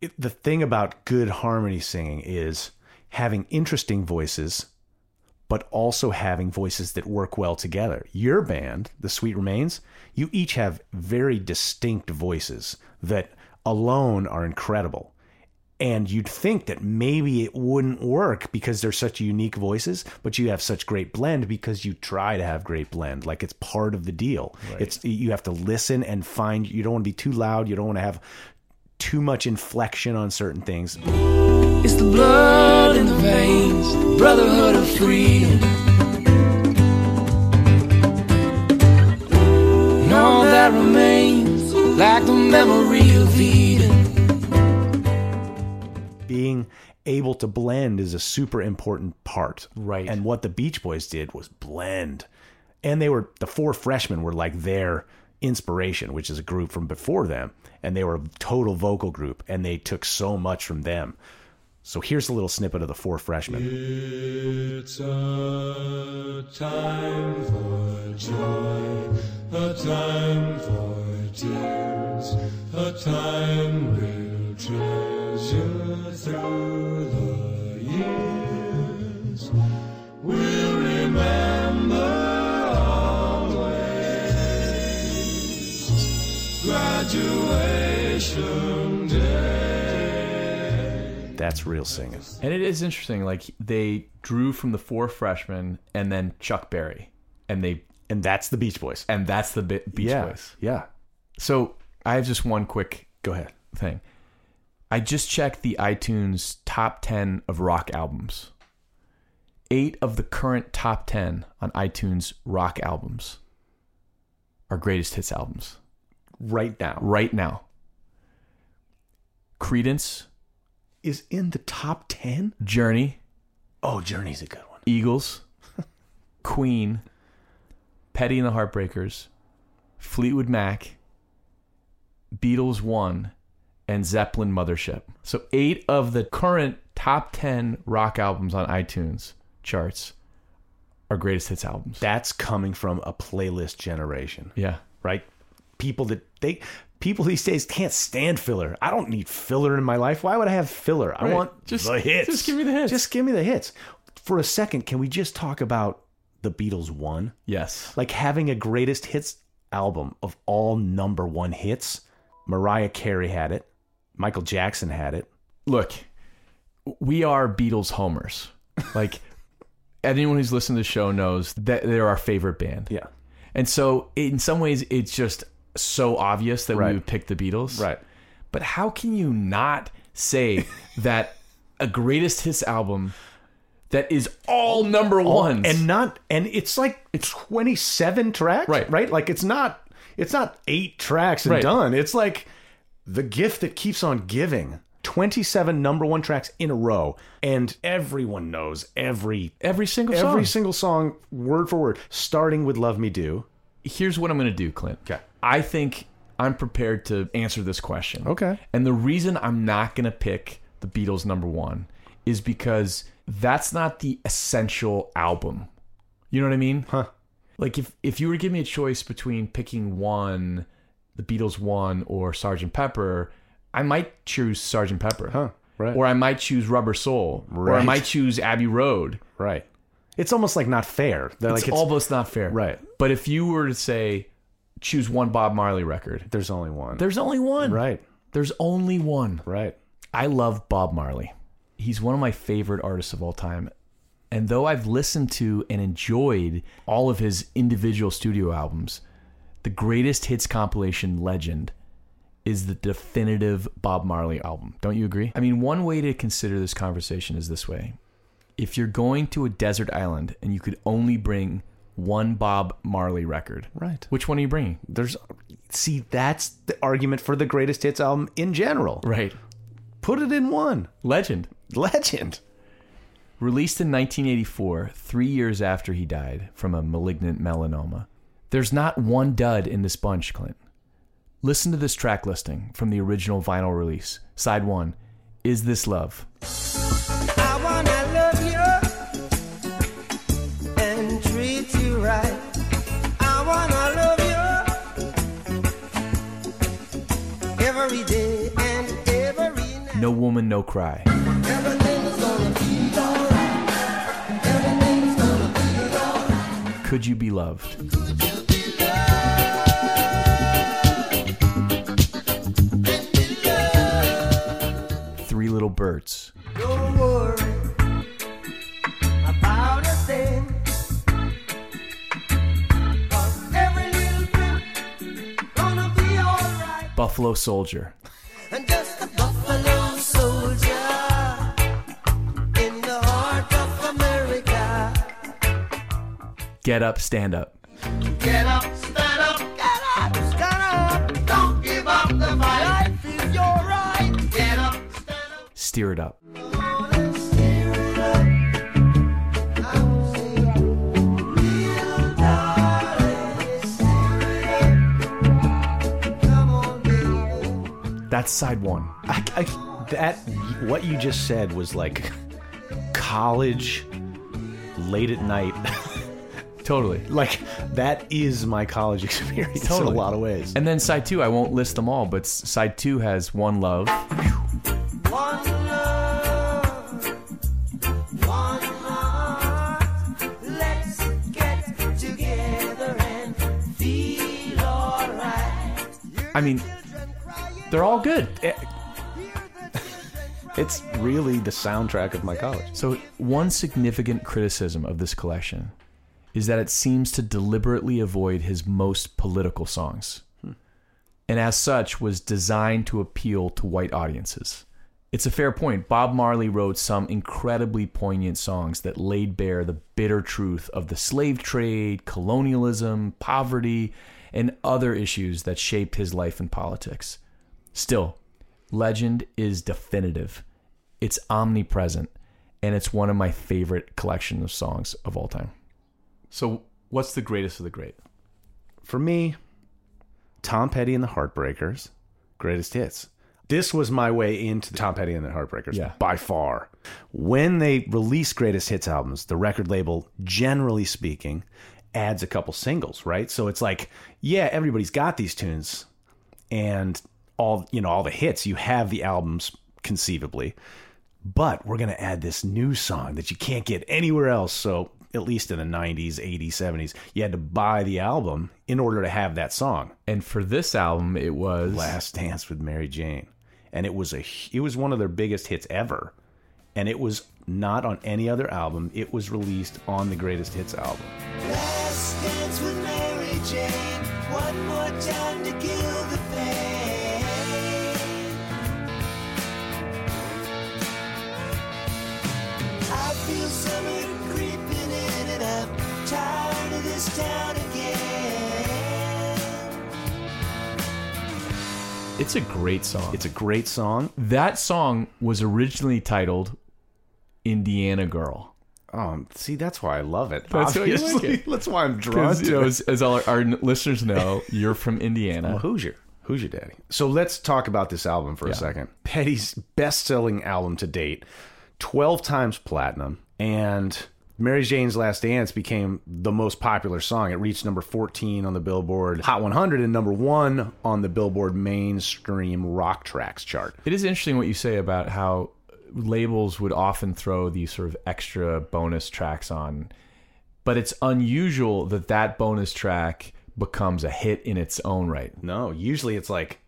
it, the thing about good harmony singing is having interesting voices, but also having voices that work well together. Your band, The Sweet Remains, you each have very distinct voices that alone are incredible. And you'd think that maybe it wouldn't work because they're such unique voices, but you have such great blend because you try to have great blend. Like it's part of the deal. It's you have to listen and find. You don't want to be too loud. You don't want to have too much inflection on certain things. It's the blood in the veins, the brotherhood of freedom. And all that remains, like the memory of Eden. Being able to blend is a super important part. Right. And what the Beach Boys did was blend. And they were the four freshmen were like their inspiration, which is a group from before them, and they were a total vocal group and they took so much from them. So here's a little snippet of the four freshmen. It's a time for joy, a time for tears, a time we'll treasure through the years. We'll remember always graduation day. That's real singing. And it is interesting. Like they drew from the four freshmen and then Chuck Berry. And they And that's the Beach Boys. and that's the Be- Beach yeah. Boys. Yeah. So I have just one quick Go ahead. thing. I just checked the iTunes top 10 of rock albums. Eight of the current top 10 on iTunes rock albums are greatest hits albums Right now. right now. Creedence, Is in the top 10? Journey, Oh, Journey's a good one. Eagles, Queen, Petty and the Heartbreakers, Fleetwood Mac, Beatles 1, and Zeppelin Mothership. So, eight of the current top 10 rock albums on iTunes charts are greatest hits albums. That's coming from a playlist generation, yeah. right? People that they people these days can't stand filler. I don't need filler in my life. Why would I have filler? I Right. want Just- the hits. just give me the hits. Just give me the hits. For a second, can we just talk about the Beatles one? Yes. Like having a greatest hits album of all number one hits. Mariah Carey had it. Michael Jackson had it. Look, we are Beatles homers. Like, anyone who's listened to the show knows that they're our favorite band. Yeah. And so, in some ways, it's just so obvious that Right. we would pick the Beatles. Right. But how can you not say that a greatest hits album that is all number ones and not and it's like it's 27 tracks Right. right like it's not it's not eight tracks and Right. done it's like the gift that keeps on giving 27 number one tracks in a row and everyone knows every every single every song. single song word for word starting with love me do Here's what I'm going to do, Clint. Okay. I think I'm prepared to answer this question. Okay. And the reason I'm not going to pick the Beatles number one is because that's not the essential album. You know what I mean? Huh. Like if if you were to give me a choice between picking one, the Beatles one, or Sergeant Pepper, I might choose Sergeant Pepper. Huh, right. Or I might choose Rubber Soul. Right. Or I might choose Abbey Road. right it's almost like not fair They're It's, like it's, almost not fair. Right. But if you were to say choose one Bob Marley record, there's only one there's only one. right There's only one. right I love Bob Marley. He's one of my favorite artists of all time. And though I've listened to and enjoyed all of his individual studio albums, the greatest hits compilation legend is the definitive Bob Marley album. Don't you agree? I mean, one way to consider this conversation is this way. If you're going to a desert island and you could only bring one Bob Marley record, Right. Which one are you bringing? there's see that's the argument for the greatest hits album in general Right. put it in one Legend. legend Released in 1984, three years after he died from a malignant melanoma. There's not one dud in this bunch, Clint. Listen to this track listing from the original vinyl release. Side one Is This Love? I wanna love you and treat you right. I wanna love you every day and every night. No Woman, No Cry. Everything's gonna be alright. Everything's gonna be alright. Could You Be Loved? Of America. Get Up, Stand Up. Side one. I, I, that what you just said was like college late at night Totally. like that is my college experience Totally. in a lot of ways And then side two, I won't list them all, but side two has One Love, the soundtrack of my college So, one significant criticism of this collection is that it seems to deliberately avoid his most political songs. And as such, was designed to appeal to white audiences. It's a fair point. Bob Marley wrote some incredibly poignant songs that laid bare the bitter truth of the slave trade, colonialism, poverty, and other issues that shaped his life and politics. Still, Legend is definitive. It's omnipresent, and it's one of my favorite collection of songs of all time. So, what's the greatest of the great? for me tom petty and the heartbreakers greatest hits. This was my way into Tom Petty and the Heartbreakers Yeah. by far. When they release greatest hits albums, the record label, generally speaking, adds a couple singles, right? So it's like, yeah, everybody's got these tunes and all, you know, all the hits. You have the albums conceivably, but we're going to add this new song that you can't get anywhere else. So at least in the 90s, 80s, 70s, you had to buy the album in order to have that song. And for this album, it was Last Dance with Mary Jane, and it was a it was one of their biggest hits ever, and it was not on any other album. It was released on the Greatest Hits album. Last dance with Mary Jane. One more time to kill feel summer creeping in, and I'm tired of this town again. it's a great song. It's a great song. that song was originally titled Indiana Girl. Um, see, that's why I love it. That's why you like it. that's why I'm drawn Because, to you know, it. as, as all our, our listeners know, you're from Indiana. Well, who's your who's your daddy? So let's talk about this album for Yeah. a second. Petty's best-selling album to date, twelve times platinum, and Mary Jane's Last Dance became the most popular song. It reached number 14 on the Billboard Hot 100 and number one on the Billboard Mainstream Rock Tracks chart. It is interesting what you say about how labels would often throw these sort of extra bonus tracks on, but it's unusual that that bonus track becomes a hit in its own right. No, usually it's like,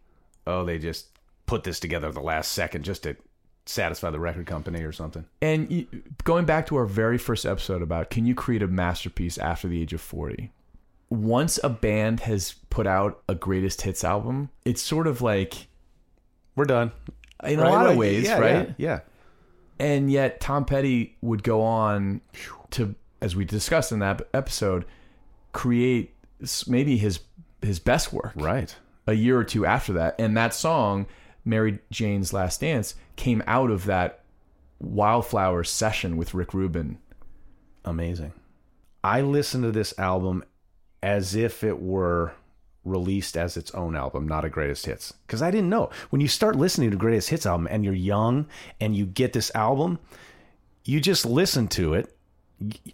oh, they just put this together at the last second just to satisfy the record company or something. And going back to our very first episode about can you create a masterpiece after the age of 40? Once a band has put out a greatest hits album, it's sort of like We're done. in a Right? lot of ways, yeah, right? Yeah. yeah. And yet Tom Petty would go on to as we discussed in that episode create maybe his his best work Right. a year or two after that. And that song, Mary Jane's Last Dance, came out of that Wildflower session with Rick Rubin. amazing. I listened to this album as if it were released as its own album, not a greatest hits. Because I didn't know. When you start listening to greatest hits album and you're young and you get this album, you just listen to it.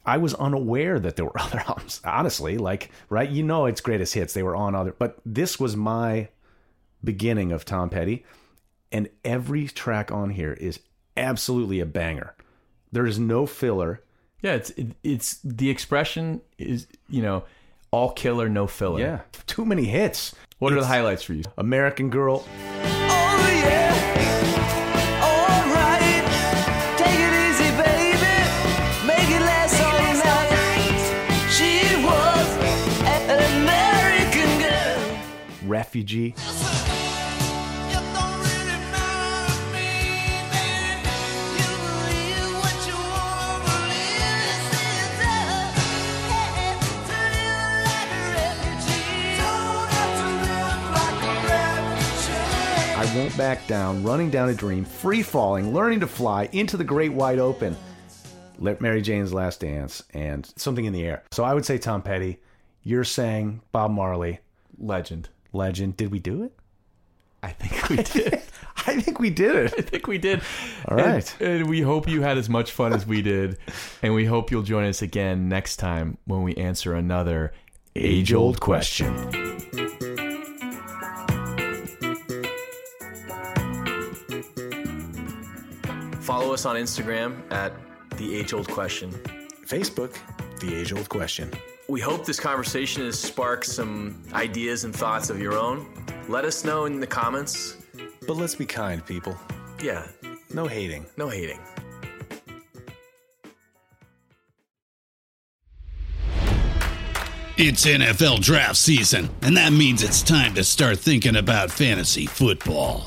I was unaware that there were other albums, honestly. Like, right? You know, it's greatest hits. They were on other, but this was my beginning of Tom Petty. And every track on here is absolutely a banger. There is no filler. Yeah, it's it, it's the expression is you know all killer no filler. Yeah, too many hits. What are the highlights for you? American Girl. Oh yeah. Alright. I won't back down, running down a dream, free falling, learning to fly into the great wide open. Let Mary Jane's Last Dance and something in the air. So I would say Tom Petty. You're saying Bob Marley, Legend. legend. Did we do it? I think we did. I think we did it. I think we did. All right. And, and we hope you had as much fun as we did. And we hope you'll join us again next time when we answer another age old question. Follow us on Instagram at The Age Old Question. Facebook, The Age Old Question. We hope this conversation has sparked some ideas and thoughts of your own. Let us know in the comments. But let's be kind, people. Yeah, No hating. no hating. It's NFL draft season, and that means it's time to start thinking about fantasy football.